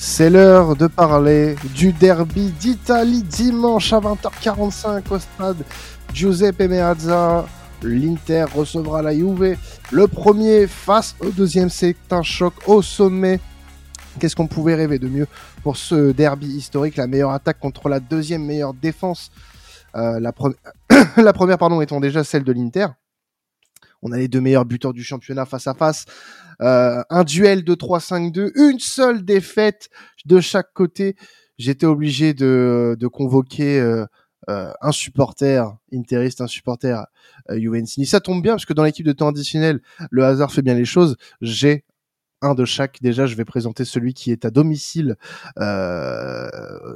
C'est l'heure de parler du derby d'Italie dimanche à 20h45 au stade Giuseppe Meazza. L'Inter recevra la Juve. Le premier face au deuxième, c'est un choc au sommet. Qu'est-ce qu'on pouvait rêver de mieux pour ce derby historique? La meilleure attaque contre la deuxième meilleure défense. Euh, la, la, première, pardon, étant déjà celle de l'Inter. On a les deux meilleurs buteurs du championnat face à face. Euh, un duel de 3-5-2, une seule défaite de chaque côté. J'étais obligé de, de convoquer euh, euh, un supporter interiste, un supporter euh, Ça tombe bien parce que dans l'équipe de temps additionnel, le hasard fait bien les choses. J'ai un de chaque. Déjà, je vais présenter celui qui est à domicile euh,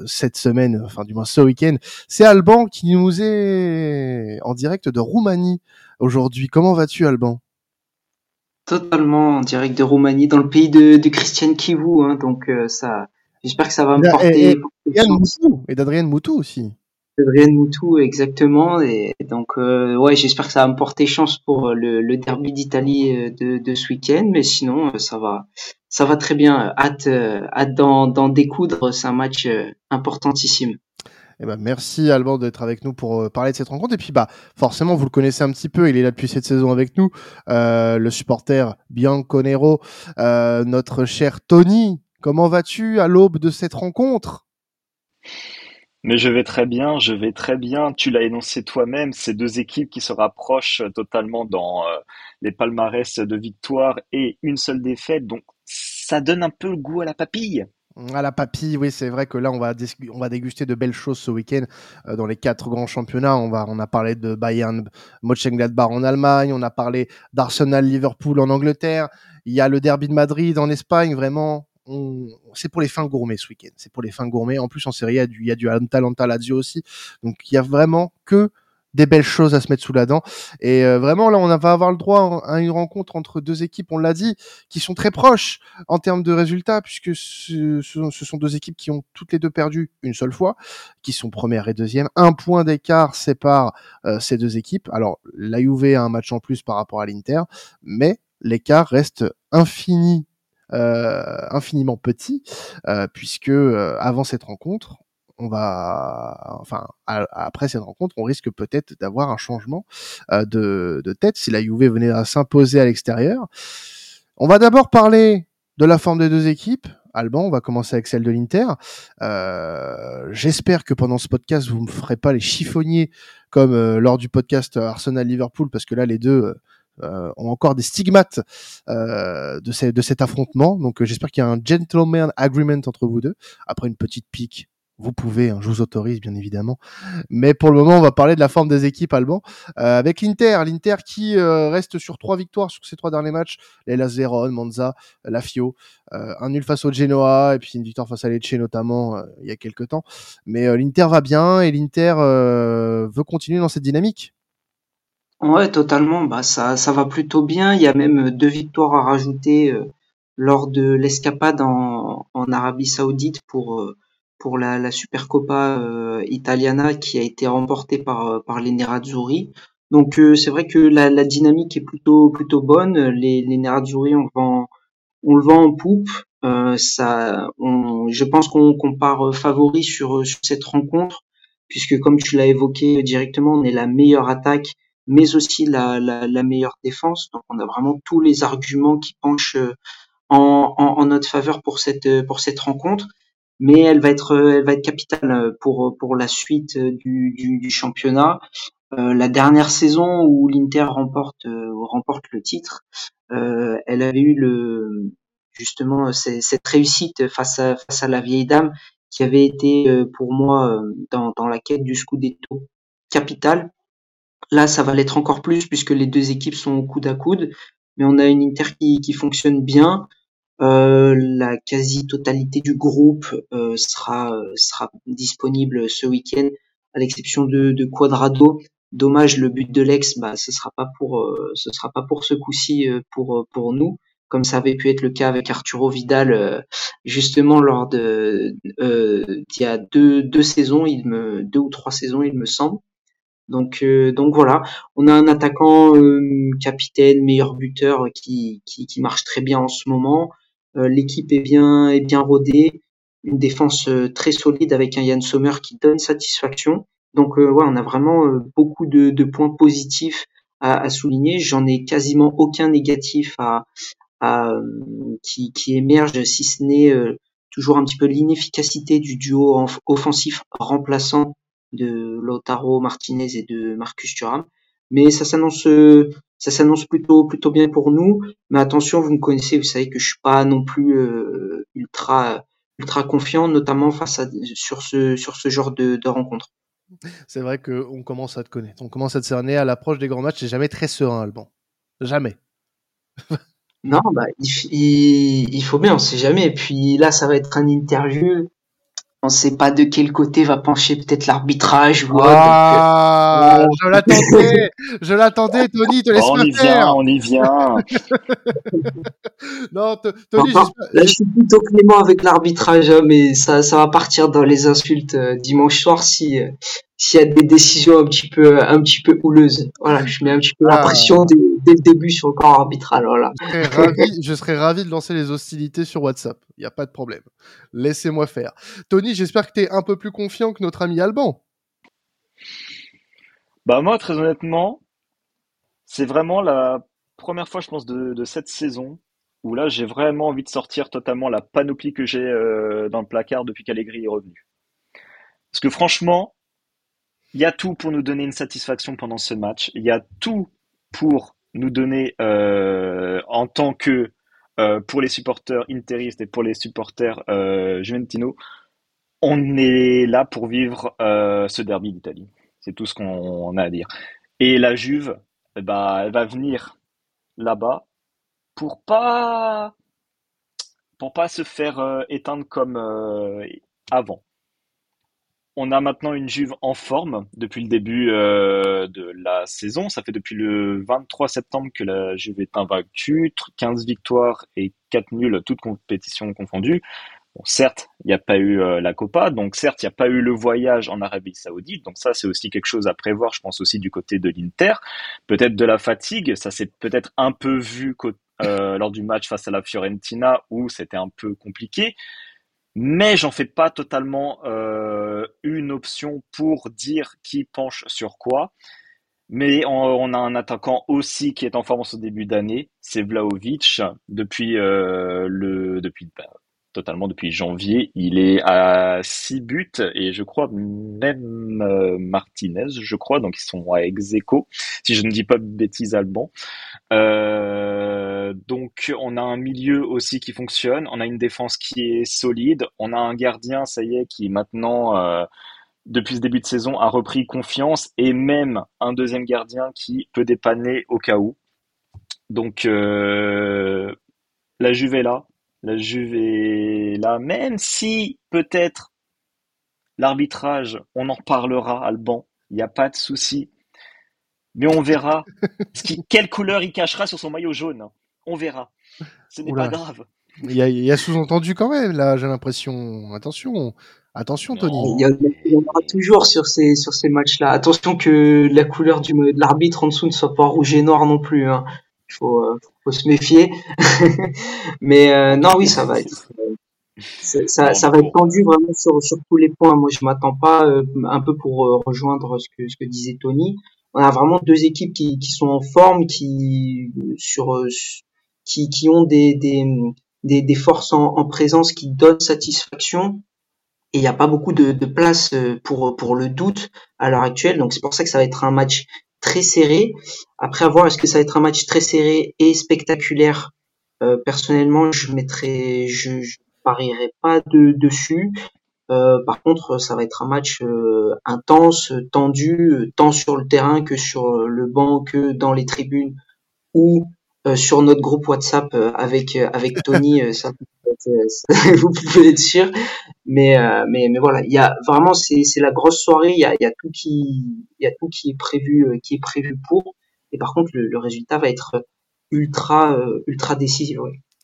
cette semaine, enfin du moins ce week-end. C'est Alban qui nous est en direct de Roumanie aujourd'hui. Comment vas-tu, Alban? Totalement en direct de Roumanie, dans le pays de, de Christian Kivu. Hein, donc euh, ça, j'espère que ça va me porter. Et, d'Adrien Moutou aussi. Adrien Moutou, exactement. Et donc, euh, ouais, j'espère que ça va me porter chance pour le, derby d'Italie euh, de, ce week-end. Mais sinon, ça va, ça va très bien. Hâte, hâte d'en découdre. C'est un match importantissime. Eh ben, merci Alban d'être avec nous pour euh, parler de cette rencontre. Et puis bah forcément vous le connaissez un petit peu, il est là depuis cette saison avec nous, euh, le supporter Bianconero, euh, notre cher Tony. Comment vas-tu à l'aube de cette rencontre? Mais je vais très bien, je vais très bien. Tu l'as énoncé toi-même, ces deux équipes qui se rapprochent totalement dans les palmarès de victoire et une seule défaite. Donc ça donne un peu le goût à la papille. À la papille, oui, c'est vrai que là, on va, on va déguster de belles choses ce week-end euh, dans les quatre grands championnats. On, va, on a parlé de Bayern Mönchengladbach en Allemagne, on a parlé d'Arsenal Liverpool en Angleterre, il y a le derby de Madrid en Espagne, vraiment. C'est pour les fins gourmets ce week-end. C'est pour les fins gourmets. En plus, en série, il y a du, il y a du Lazio aussi. Donc, il y a vraiment que des belles choses à se mettre sous la dent. Et euh, vraiment, là, on va avoir le droit à une rencontre entre deux équipes, on l'a dit, qui sont très proches en termes de résultats, puisque ce, sont deux équipes qui ont toutes les deux perdu une seule fois, qui sont première et deuxième. Un point d'écart sépare euh, ces deux équipes. Alors, la a un match en plus par rapport à l'Inter, mais l'écart reste infini infiniment petit, puisque avant cette rencontre, on va, enfin, après cette rencontre, on risque peut-être d'avoir un changement euh, de, tête si la Juve venait à s'imposer à l'extérieur. On va d'abord parler de la forme des deux équipes. Alban, on va commencer avec celle de l'Inter. Euh, j'espère que pendant ce podcast, vous ne me ferez pas les chiffonniers comme euh, lors du podcast Arsenal-Liverpool, parce que là, les deux ont encore des stigmates de, de, cet affrontement. Donc j'espère qu'il y a un gentleman agreement entre vous deux, après une petite pique vous pouvez, hein, je vous autorise bien évidemment. Mais pour le moment, on va parler de la forme des équipes Alban euh, avec l'Inter. L'Inter qui euh, reste sur trois victoires sur ces trois derniers matchs. Les Lazerone, Monza, Lafio. Euh, un nul face au Genoa et puis une victoire face à Lecce notamment euh, il y a quelques temps. Mais l'Inter va bien et l'Inter veut continuer dans cette dynamique. Ouais, totalement. Bah ça, ça va plutôt bien. Il y a même deux victoires à rajouter lors de l'escapade en, en Arabie Saoudite pour pour la, la Supercoppa euh, Italiana qui a été remportée par euh, par les Nerazzurri. Donc euh, c'est vrai que la, la, dynamique est plutôt plutôt bonne. Les, les Nerazzurri on vend on le vend en poupe. Euh, ça, on, je pense qu'on qu'on part favori sur sur cette rencontre puisque comme tu l'as évoqué directement, on est la meilleure attaque mais aussi la, la, la, meilleure défense. Donc on a vraiment tous les arguments qui penchent en, en, en, notre faveur pour cette pour cette rencontre mais elle va être, elle va être capitale pour pour la suite du, du, du championnat. Euh, la dernière saison où l'Inter remporte remporte le titre, euh, elle avait eu le justement cette réussite face à face à la vieille dame qui avait été euh, pour moi dans, dans la quête du Scudetto capital. Là, ça va l'être encore plus puisque les deux équipes sont au coude à coude, mais on a une Inter qui, qui fonctionne bien. Euh, la quasi-totalité du groupe euh, sera sera disponible ce week-end, à l'exception de, de Quadrado. Dommage, le but de l'ex, bah, ce sera pas pour euh, ce sera pas pour ce coup-ci pour pour nous, comme ça avait pu être le cas avec Arturo Vidal justement lors de il y a deux deux saisons, il me deux ou trois saisons, il me semble. Donc, donc voilà, on a un attaquant capitaine, meilleur buteur qui, qui, marche très bien en ce moment. Euh, l'équipe est bien est bien rodée. une défense très solide avec un Yann Sommer qui donne satisfaction. Donc ouais, on a vraiment beaucoup de, points positifs à, souligner. J'en ai quasiment aucun négatif qui, qui émerge, si ce n'est toujours un petit peu l'inefficacité du duo offensif remplaçant de Lautaro Martinez et de Marcus Thuram. Mais ça s'annonce, ça s'annonce plutôt, plutôt bien pour nous. Mais attention, vous me connaissez, vous savez que je suis pas non plus euh, ultra, ultra confiant, notamment face à sur ce, sur ce genre de, de rencontre. C'est vrai qu'on commence à te connaître, on commence à te cerner à l'approche des grands matchs. C'est jamais très serein, Alban. Jamais. non, bah, il, il, faut bien, on sait jamais. Et puis là, ça va être un interview on sait pas de quel côté va pencher peut-être l'arbitrage ou ah, euh, je l'attendais, je l'attendais, Tony, te laisse oh, on y vient, on y vient. non, Tony, là, je suis plutôt clément avec l'arbitrage, hein, mais ça, ça va partir dans les insultes euh, dimanche soir si euh, s'il y a des décisions un petit peu un petit peu houleuses. Voilà, je mets un petit peu la ah. pression dès, le début sur le corps arbitral. Voilà. Je serais, ravi, je serais ravi de lancer les hostilités sur WhatsApp. Il n'y a pas de problème. Laissez-moi faire. Tony, j'espère que tu es un peu plus confiant que notre ami Alban. Bah moi, très honnêtement, c'est vraiment la première fois, je pense, de, cette saison où là, j'ai vraiment envie de sortir totalement la panoplie que j'ai euh, dans le placard depuis qu'Allegri est revenu. Parce que franchement, il y a tout pour nous donner une satisfaction pendant ce match. Il y a tout pour nous donner, euh, en tant que euh, pour les supporters interistes et pour les supporters euh, Juventino, on est là pour vivre ce derby d'Italie. C'est tout ce qu'on a à dire. Et la Juve, bah, elle va venir là-bas pour pas pour pas se faire éteindre comme avant. On a maintenant une Juve en forme depuis le début euh, de la saison. Ça fait depuis le 23 septembre que la Juve est invaincue, 15 victoires et 4 nuls, toutes compétitions confondues. Bon, certes, il n'y a pas eu euh, la Copa, donc certes, il n'y a pas eu le voyage en Arabie Saoudite, donc ça, c'est aussi quelque chose à prévoir, je pense aussi du côté de l'Inter. Peut-être de la fatigue, ça s'est peut-être un peu vu euh, lors du match face à la Fiorentina où c'était un peu compliqué mais j'en fais pas totalement euh, une option pour dire qui penche sur quoi. Mais on, a un attaquant aussi qui est en forme en ce début d'année, c'est Vlaovic. Depuis euh, le depuis bah, totalement depuis janvier. Il est à 6 buts et je crois même euh, Martinez, je crois, donc ils sont à ex si je ne dis pas de bêtises Alban. Euh, donc on a un milieu aussi qui fonctionne, on a une défense qui est solide, on a un gardien, ça y est, qui maintenant... Euh, depuis ce début de saison, a repris confiance et même un deuxième gardien qui peut dépanner au cas où. Donc euh, la Juve est là, la Juve est là, même si peut-être l'arbitrage, on en reparlera, Alban, il n'y a pas de souci. Mais on verra qui, quelle couleur il cachera sur son maillot jaune. On verra. Ce n'est pas grave. Il y a, sous-entendu quand même, là, j'ai l'impression. Attention, attention, Tony. Il y, en aura toujours sur ces, sur ces matchs-là. Attention que la couleur du, de l'arbitre en dessous ne soit pas rouge et noir non plus. Hein faut, euh, faut se méfier. Mais euh, non, oui, ça va être. Ça, ça, va être tendu vraiment sur, sur tous les points. Moi, je m'attends pas euh, un peu pour rejoindre ce que, ce que disait Tony. On a vraiment deux équipes qui, qui sont en forme, qui sur qui, qui ont des, des, des, des forces en, en, présence qui donnent satisfaction. Et il n'y a pas beaucoup de, de place pour, pour le doute à l'heure actuelle. Donc c'est pour ça que ça va être un match très serré. Après avoir, est-ce que ça va être un match très serré et spectaculaire? Euh, Personnellement, je mettrai, je, je parierai pas de, dessus. Euh, par contre, ça va être un match euh, intense, tendu, tant sur le terrain que sur le banc, que dans les tribunes ou euh, sur notre groupe WhatsApp euh, avec euh, avec Tony, ça, vous pouvez être sûr. Mais mais mais voilà, il y a vraiment c'est c'est la grosse soirée. Il y a tout qui il y a tout qui est prévu qui est prévu pour. Et par contre, le, résultat va être ultra ultra décisif.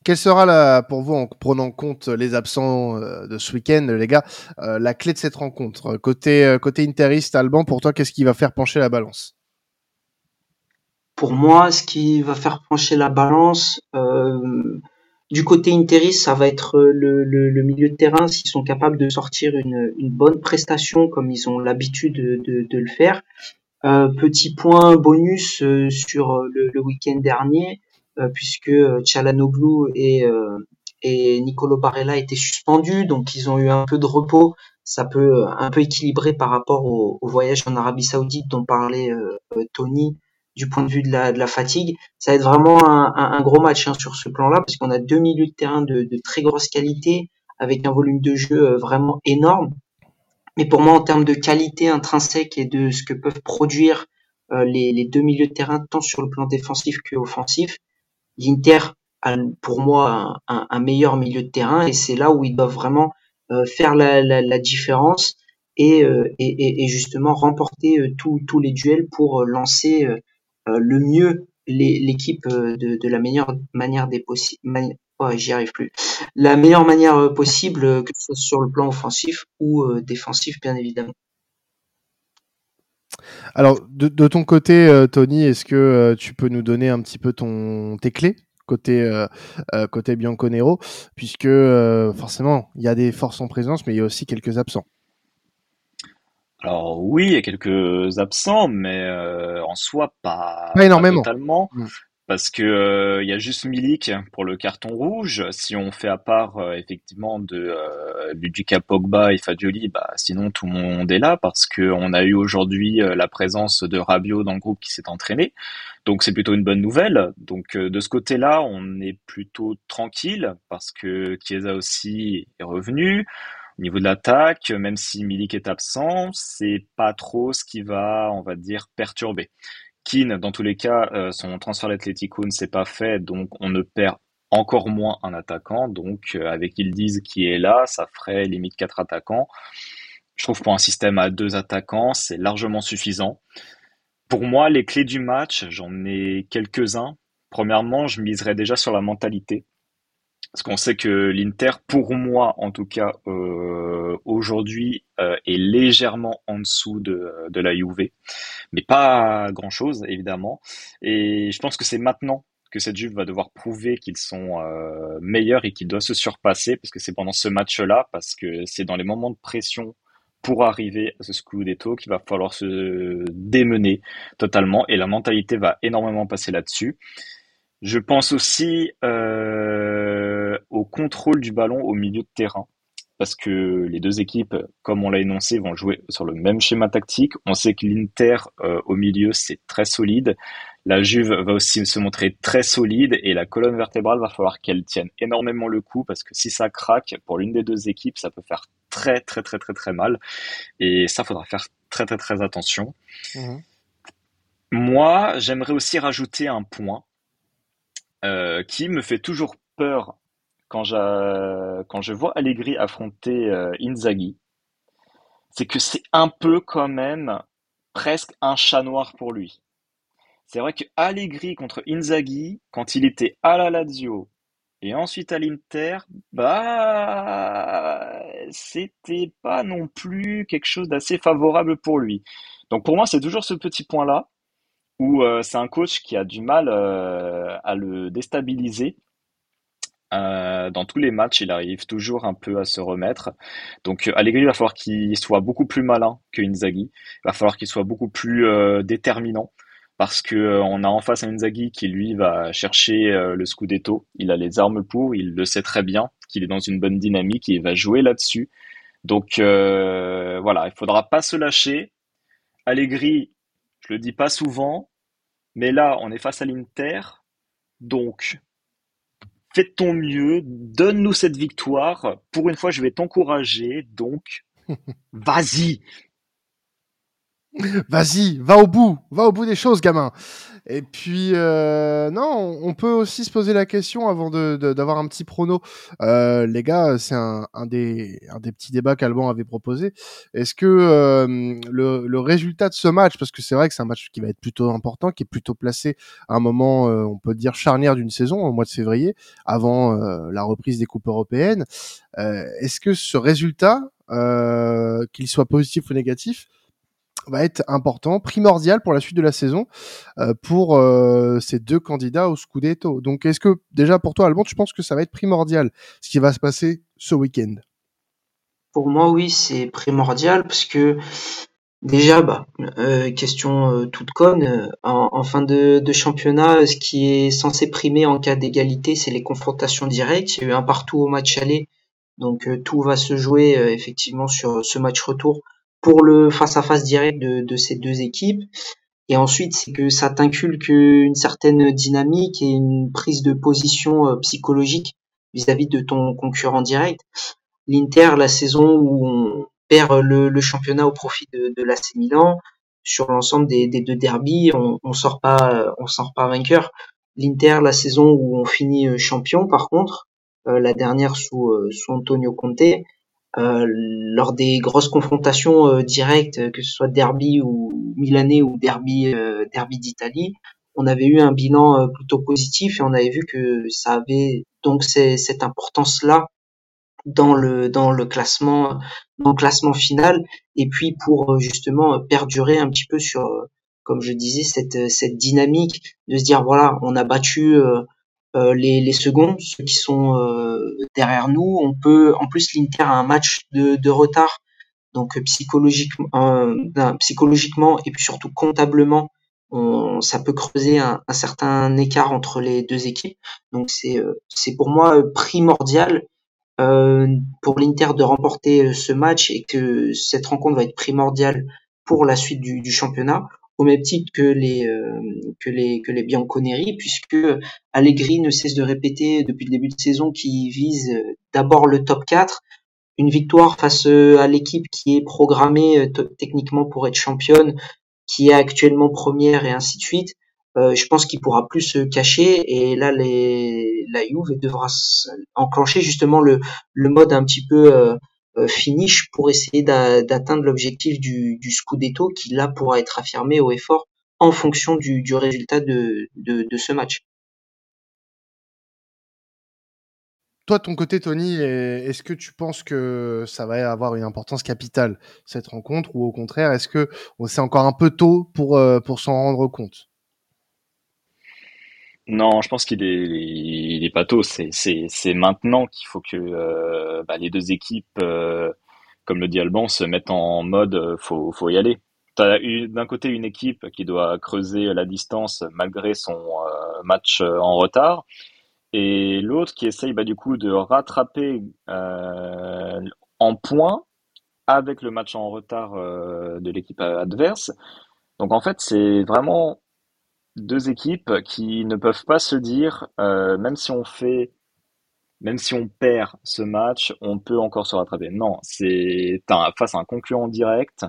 Quelle sera pour vous, en prenant en compte les absents de ce week-end, les gars, la clé de cette rencontre? Côté côté interiste, Alban, pour toi, qu'est-ce qui va faire pencher la balance? Pour moi, ce qui va faire pencher la balance, euh, Du côté Interis, ça va être le, le, milieu de terrain s'ils sont capables de sortir une, une bonne prestation comme ils ont l'habitude de, de, le faire. Euh, petit point bonus euh, sur le, le week-end dernier, euh, puisque Chalanoglu et, et Nicolo Barella étaient suspendus, donc ils ont eu un peu de repos. Ça peut un peu équilibrer par rapport au, au voyage en Arabie Saoudite dont parlait Tony du point de vue de la, de la fatigue. Ça va être vraiment un, un, gros match hein, sur ce plan-là, parce qu'on a deux milieux de terrain de, de, très grosse qualité, avec un volume de jeu vraiment énorme. Mais pour moi, en termes de qualité intrinsèque et de ce que peuvent produire euh, les, les, deux milieux de terrain, tant sur le plan défensif que offensif, l'Inter a pour moi un, un, meilleur milieu de terrain et c'est là où ils doivent vraiment euh, faire la, la, la, différence et, euh, et, et, justement remporter tous les duels pour lancer le mieux l'équipe de, de, la meilleure manière des possibles j'y arrive plus. La meilleure manière euh, possible, euh, que ce soit sur le plan offensif ou euh, défensif, bien évidemment. Alors, de, ton côté, Tony, est-ce que tu peux nous donner un petit peu ton, tes clés côté, côté Bianconero? Puisque forcément, il y a des forces en présence, mais il y a aussi quelques absents. Alors oui, il y a quelques absents, mais en soi, pas, énormément. totalement. Mmh parce que euh, il y a juste Milik pour le carton rouge. Si on fait à part euh, effectivement de euh, Ludica Pogba et Fagioli, bah sinon tout le monde est là parce que on a eu aujourd'hui euh, la présence de Rabiot dans le groupe qui s'est entraîné. Donc c'est plutôt une bonne nouvelle. Donc de ce côté-là, on est plutôt tranquille parce que Chiesa aussi est revenu. Au niveau de l'attaque, même si Milik est absent, c'est pas trop ce qui va, on va dire, perturber. Keane, dans tous les cas, euh, son transfert d'Atletico ne s'est pas fait, donc on ne perd encore moins un attaquant. Donc euh, avec Ildiz qui est là, ça ferait limite quatre attaquants. Je trouve pour un système à deux attaquants, c'est largement suffisant. Pour moi, les clés du match, j'en ai quelques-uns. Premièrement, je miserais déjà sur la mentalité. Parce qu'on sait que l'Inter, pour moi en tout cas, euh, aujourd'hui, euh, est légèrement en dessous de, la Juve. Mais pas grand-chose, évidemment. Et je pense que c'est maintenant que cette Juve va devoir prouver qu'ils sont euh, meilleurs et qu'ils doivent se surpasser, parce que c'est pendant ce match-là, parce que c'est dans les moments de pression pour arriver à ce Scudetto qu'il va falloir se démener totalement, et la mentalité va énormément passer là-dessus. Je pense aussi au contrôle du ballon au milieu de terrain, parce que les deux équipes, comme on l'a énoncé, vont jouer sur le même schéma tactique. On sait que l'Inter euh, au milieu, c'est très solide. La Juve va aussi se montrer très solide et la colonne vertébrale va falloir qu'elle tienne énormément le coup parce que si ça craque pour l'une des deux équipes, ça peut faire très très très très très mal et ça faudra faire très très très attention. Mmh. Moi, j'aimerais aussi rajouter un point euh, qui me fait toujours peur quand, je vois Allegri affronter euh, Inzaghi, c'est que c'est un peu quand même presque un chat noir pour lui. C'est vrai que Allegri contre Inzaghi, quand il était à la Lazio et ensuite à l'Inter, bah c'était pas non plus quelque chose d'assez favorable pour lui. Donc pour moi, c'est toujours ce petit point-là où euh, c'est un coach qui a du mal euh, à le déstabiliser. Euh, dans tous les matchs, il arrive toujours un peu à se remettre. Donc Allegri, il va falloir qu'il soit beaucoup plus malin que Inzaghi. Il va falloir qu'il soit beaucoup plus déterminant parce que on a en face un Inzaghi qui lui va chercher le scudetto. Il a les armes pour, il le sait très bien qu'il est dans une bonne dynamique et il va jouer là-dessus. Donc voilà, il faudra pas se lâcher. Allegri, je le dis pas souvent, mais là, on est face à l'Inter. Donc, fais de ton mieux, donne-nous cette victoire. Pour une fois, je vais t'encourager. Donc, vas-y. Vas-y, va au bout, va au bout des choses, gamin. Et puis, euh, non, on peut aussi se poser la question avant d'avoir un petit prono. Euh, les gars, c'est un, un, des, un des petits débats qu'Alban avait proposé. Est-ce que euh, le, le, résultat de ce match, parce que c'est vrai que c'est un match qui va être plutôt important, qui est plutôt placé à un moment, euh, on peut dire, charnière d'une saison, au mois de février, avant euh, la reprise des coupes européennes, est-ce que ce résultat, qu'il soit positif ou négatif, va être important, primordial pour la suite de la saison euh, pour euh, ces deux candidats au Scudetto. Donc, est-ce que déjà pour toi, Alban, tu penses que ça va être primordial ce qui va se passer ce week-end? Pour moi, oui, c'est primordial parce que déjà, bah, euh, question toute conne, en, fin de, de, championnat, ce qui est censé primer en cas d'égalité, c'est les confrontations directes. Il y a eu un partout au match aller, donc tout va se jouer effectivement sur ce match retour pour le face-à-face direct de, de, ces deux équipes. Et ensuite, c'est que ça t'inculque une certaine dynamique et une prise de position euh, psychologique vis-à-vis de ton concurrent direct. L'Inter, la saison où on perd le, le championnat au profit de, de l'AC Milan, sur l'ensemble des, des, deux derbies, on, on sort pas, on sort pas vainqueur. L'Inter, la saison où on finit euh, champion, par contre, euh, la dernière sous, sous Antonio Conte, euh, lors des grosses confrontations euh, directes, que ce soit derby ou milanais ou derby euh, derby d'Italie, on avait eu un bilan plutôt positif et on avait vu que ça avait donc cette importance là dans le dans le classement dans le classement final et puis pour justement perdurer un petit peu sur comme je disais cette cette dynamique de se dire voilà on a battu euh, les, les seconds, ceux qui sont euh, derrière nous. On peut, en plus, l'Inter a un match de, retard, donc euh, psychologiquement, et puis surtout comptablement, ça peut creuser un, certain écart entre les deux équipes. Donc c'est c'est pour moi primordial euh, pour l'Inter de remporter ce match et que cette rencontre va être primordiale pour la suite du championnat au même titre que les euh, que les que les Bianconeri, puisque Allegri ne cesse de répéter depuis le début de saison qu'il vise euh, d'abord le top 4, une victoire face euh, à l'équipe qui est programmée techniquement pour être championne, qui est actuellement première et ainsi de suite. je pense qu'il pourra plus se cacher et là les, la Juve devra enclencher justement le, le mode un petit peu euh, finish pour essayer d'atteindre l'objectif du, Scudetto qui là pourra être affirmé au effort en fonction du, résultat de, ce match. Toi, ton côté, Tony, est-ce que tu penses que ça va avoir une importance capitale cette rencontre ou au contraire, est-ce que c'est encore un peu tôt pour, euh, pour s'en rendre compte? Non, je pense qu'il est, pas tôt. C'est, maintenant qu'il faut que euh, bah, les deux équipes, euh, comme le dit Alban, se mettent en mode euh, faut, y aller. D'un côté une équipe qui doit creuser la distance malgré son match en retard, et l'autre qui essaye bah, du coup de rattraper en points avec le match en retard de l'équipe adverse. Donc en fait, c'est vraiment deux équipes qui ne peuvent pas se dire, euh, même si on fait, même si on perd ce match, on peut encore se rattraper. Non, c'est face à un concurrent direct.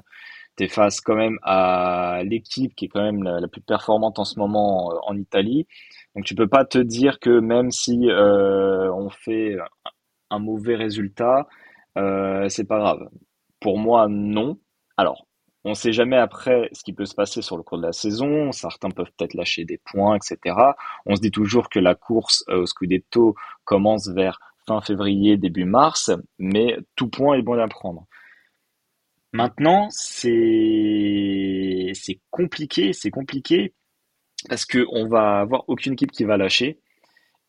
T'es face quand même à l'équipe qui est quand même la, plus performante en ce moment euh, en Italie. Donc tu peux pas te dire que même si euh, on fait un mauvais résultat, c'est pas grave. Pour moi, non. Alors, on ne sait jamais après ce qui peut se passer sur le cours de la saison. Certains peuvent peut-être lâcher des points, etc. On se dit toujours que la course euh, au Scudetto commence vers fin février, début mars, mais tout point est bon à prendre. Maintenant, c'est compliqué, c'est compliqué parce que on va avoir aucune équipe qui va lâcher.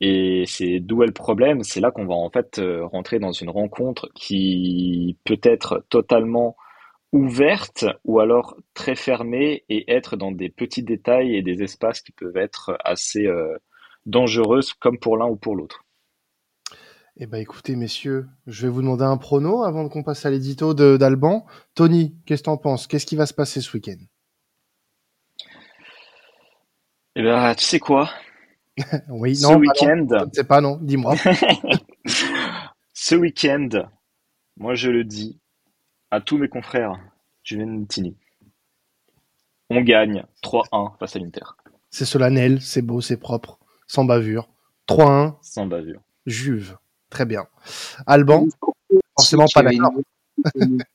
Et c'est d'où est le problème. C'est là qu'on va en fait euh, rentrer dans une rencontre qui peut être totalement ouverte ou alors très fermée et être dans des petits détails et des espaces qui peuvent être assez euh, dangereux comme pour l'un ou pour l'autre. Eh ben écoutez messieurs, je vais vous demander un prono avant qu'on passe à l'édito d'Alban. Tony, qu'est-ce que t'en penses? Qu'est-ce qui va se passer ce week-end? Eh ben tu sais quoi? Oui, ce week-end. Je ne sais pas non, dis-moi. ce week-end, moi je le dis, à tous mes confrères Juventini. On gagne 3-1 face à l'Inter. C'est solennel, c'est beau, c'est propre, sans bavure. 3-1. Sans bavure. Juve. Très bien. Alban, forcément pas d'accord.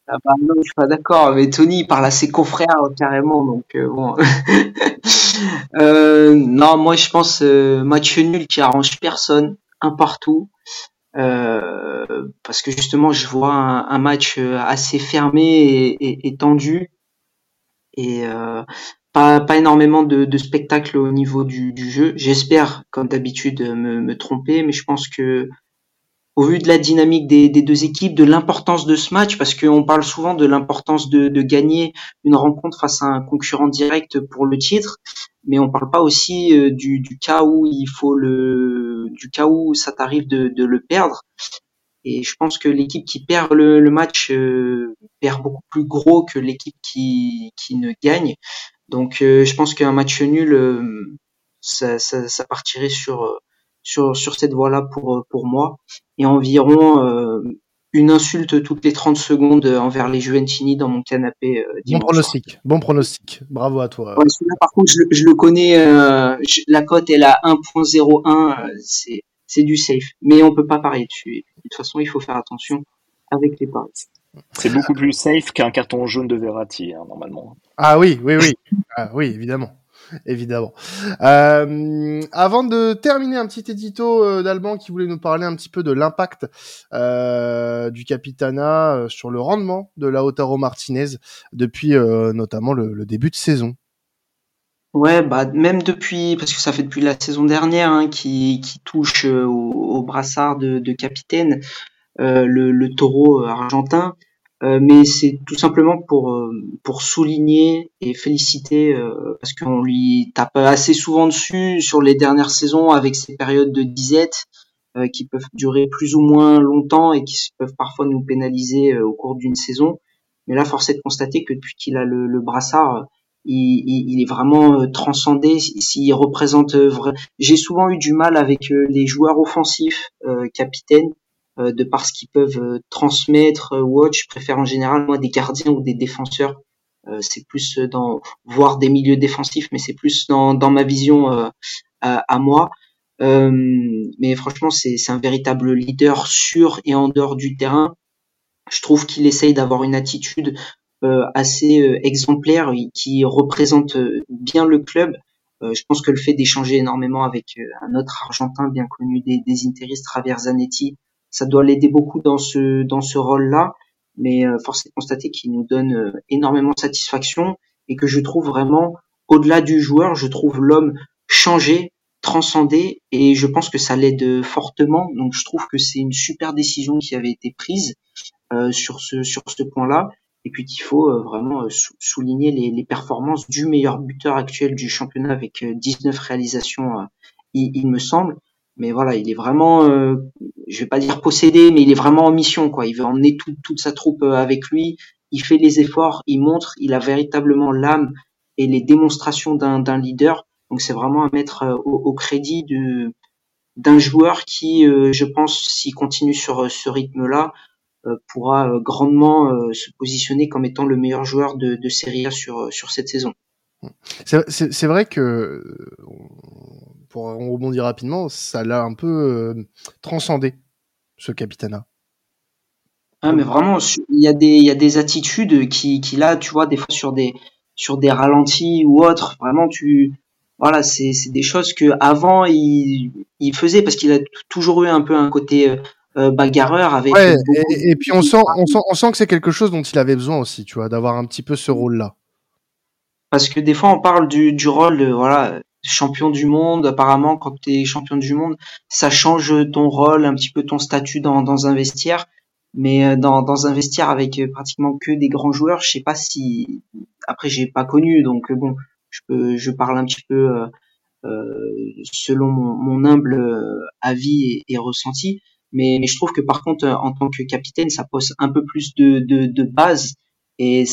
ah bah non, je suis pas d'accord, mais Tony parle à ses confrères carrément, donc euh, bon. euh, non, moi je pense euh, match nul qui arrange personne, un partout. Euh, parce que justement je vois un, match euh, assez fermé et, tendu et pas, pas énormément de, spectacle au niveau du, jeu. J'espère, comme d'habitude, me, tromper, mais je pense que au vu de la dynamique des, deux équipes, de l'importance de ce match, parce qu'on parle souvent de l'importance de, gagner une rencontre face à un concurrent direct pour le titre, mais on parle pas aussi euh, du cas où il faut le, du cas où ça t'arrive de, le perdre. Et je pense que l'équipe qui perd le, match euh, perd beaucoup plus gros que l'équipe qui, qui ne gagne. Donc euh, je pense qu'un match nul, euh, ça, ça, ça, partirait sur sur sur cette voie-là pour pour moi et environ une insulte toutes les 30 secondes envers les Juventini dans mon canapé. Euh, bon pronostic, bon pronostic. Bravo à toi. Ouais, par contre, je, je le connais. Euh, la cote est à 1.01. c'est c'est du safe, mais on peut pas parier dessus. De toute façon, il faut faire attention avec les paris. C'est beaucoup plus safe qu'un carton jaune de Verratti, hein, normalement. Ah oui, oui, oui. Ah, oui, évidemment. Évidemment. Euh, avant de terminer, un petit édito euh, d'Alban qui voulait nous parler un petit peu de l'impact euh, du Capitana sur le rendement de Lautaro Martinez depuis notamment le, début de saison. Ouais, bah même depuis, parce que ça fait depuis la saison dernière hein, qui, qui touche au, brassard de, capitaine le, taureau argentin. Euh, mais c'est tout simplement pour euh, pour souligner et féliciter euh, parce qu'on lui tape assez souvent dessus sur les dernières saisons avec ces périodes de disette qui peuvent durer plus ou moins longtemps et qui peuvent parfois nous pénaliser au cours d'une saison. Mais là, force est de constater que depuis qu'il a le, le brassard, il, il, il, est vraiment transcendé. S'il représente. J'ai souvent eu du mal avec les joueurs offensifs, capitaines, euh, de par ce qu'ils peuvent euh, transmettre euh, ou autre. Je préfère en général moi des gardiens ou des défenseurs. c'est plus dans voir des milieux défensifs, mais c'est plus dans, dans ma vision à, à, moi. Euh, mais franchement, c'est un véritable leader sur et en dehors du terrain. Je trouve qu'il essaye d'avoir une attitude euh, assez euh, exemplaire qui représente bien le club. je pense que le fait d'échanger énormément avec un autre Argentin bien connu des, des Interis, Zanetti, ça doit l'aider beaucoup dans ce dans ce rôle-là. Mais euh, force est de constater qu'il nous donne euh, énormément de satisfaction et que je trouve vraiment au-delà du joueur, je trouve l'homme changé, transcendé et je pense que ça l'aide fortement. Donc je trouve que c'est une super décision qui avait été prise euh, sur ce sur ce point-là et puis qu'il faut euh, vraiment souligner les, les, performances du meilleur buteur actuel du championnat avec 19 réalisations, il, il, me semble mais voilà, il est vraiment, euh, je vais pas dire possédé, mais il est vraiment en mission, quoi. Il veut emmener toute sa troupe euh, avec lui. Il fait les efforts, il montre, il a véritablement l'âme et les démonstrations d'un leader. Donc c'est vraiment à mettre euh, au, crédit de d'un joueur qui, euh, je pense, s'il continue sur ce rythme-là, pourra grandement se positionner comme étant le meilleur joueur de, de Serie A sur sur cette saison. C'est vrai que pour rebondir rapidement, ça l'a un peu euh, transcendé, ce Capitana. Ah, mais vraiment, il y, a des, il y a des attitudes qui, qui, là, tu vois, des fois sur des, sur des ralentis ou autres, vraiment, tu, voilà, c'est, des choses que avant il, il faisait parce qu'il a toujours eu un peu un côté euh, bagarreur avec. Ouais, et, puis on sent, on sent, on sent que c'est quelque chose dont il avait besoin aussi, tu vois, d'avoir un petit peu ce rôle-là. Parce que des fois on parle du, du rôle, voilà, champion du monde. Apparemment, quand tu es champion du monde, ça change ton rôle, un petit peu ton statut dans, dans un vestiaire. Mais euh, dans, dans un vestiaire avec euh, pratiquement que des grands joueurs, je sais pas si. Après, j'ai pas connu, donc euh, bon, je peux, je parle un petit peu euh, selon mon, mon humble avis et, ressenti. Mais, mais je trouve que par contre, en tant que capitaine, ça pose un peu plus de, de, de base et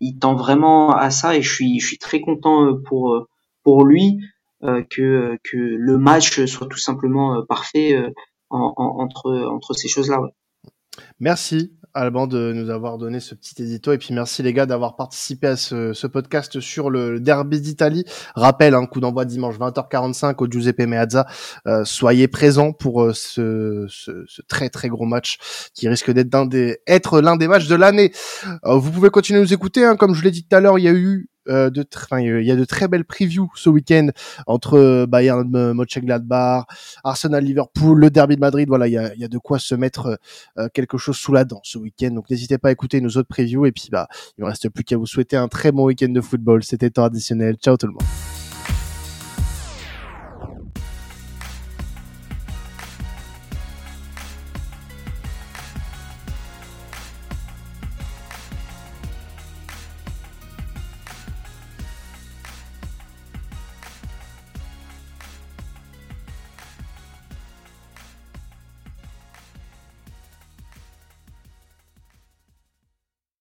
il tend vraiment à ça. Et je suis, je suis très content pour pour lui euh, que, que le match soit tout simplement euh, parfait euh, en, en, entre, entre ces choses-là. Ouais. Merci Alban de nous avoir donné ce petit édito et puis merci les gars d'avoir participé à ce, ce, podcast sur le derby d'Italie. Rappel, un hein, coup d'envoi dimanche 20h45 au Giuseppe Meazza. Euh, soyez présents pour ce, ce, ce, très très gros match qui risque d'être l'un des des matchs de l'année. Euh, vous pouvez continuer à nous écouter, hein, comme je l'ai dit tout à l'heure, il y a eu euh, de, enfin, il y a de très belles previews ce week-end entre Bayern, Mönchengladbach, Arsenal, Liverpool, le Derby de Madrid. Voilà, il y a, y a de quoi se mettre quelque chose sous la dent ce week-end. Donc n'hésitez pas à écouter nos autres previews et puis bah, il me reste plus qu'à vous souhaiter un très bon week-end de football. C'était traditionnel. Ciao tout le monde.